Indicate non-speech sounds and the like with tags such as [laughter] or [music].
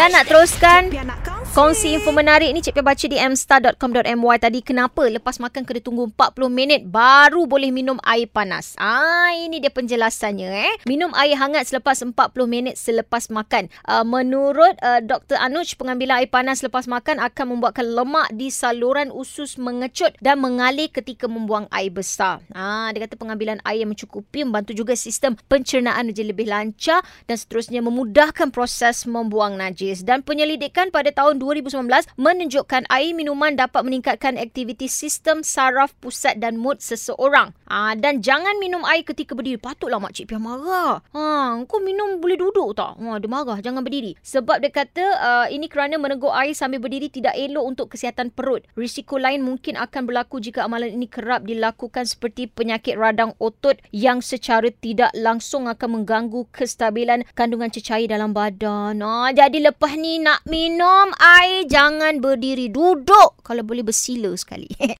Dan nak teruskan Kongsi info menarik ni Cik Pia baca di mstar.com.my tadi kenapa lepas makan kena tunggu 40 minit baru boleh minum air panas. Ah ini dia penjelasannya eh. Minum air hangat selepas 40 minit selepas makan. Uh, menurut uh, Dr Anuj pengambilan air panas selepas makan akan membuatkan lemak di saluran usus mengecut dan mengalir ketika membuang air besar. Ah dia kata pengambilan air yang mencukupi membantu juga sistem pencernaan menjadi lebih lancar dan seterusnya memudahkan proses membuang najis dan penyelidikan pada tahun 2019 menunjukkan air minuman dapat meningkatkan aktiviti sistem saraf pusat dan mood seseorang. Ah dan jangan minum air ketika berdiri. Patutlah makcik Pia marah. Ha, kau minum boleh duduk tak? Ha, dia marah. Jangan berdiri. Sebab dia kata uh, ini kerana meneguk air sambil berdiri tidak elok untuk kesihatan perut. Risiko lain mungkin akan berlaku jika amalan ini kerap dilakukan seperti penyakit radang otot yang secara tidak langsung akan mengganggu kestabilan kandungan cecair dalam badan. Ha, jadi lepas ni nak minum air jangan berdiri duduk. Kalau boleh bersila sekali [laughs]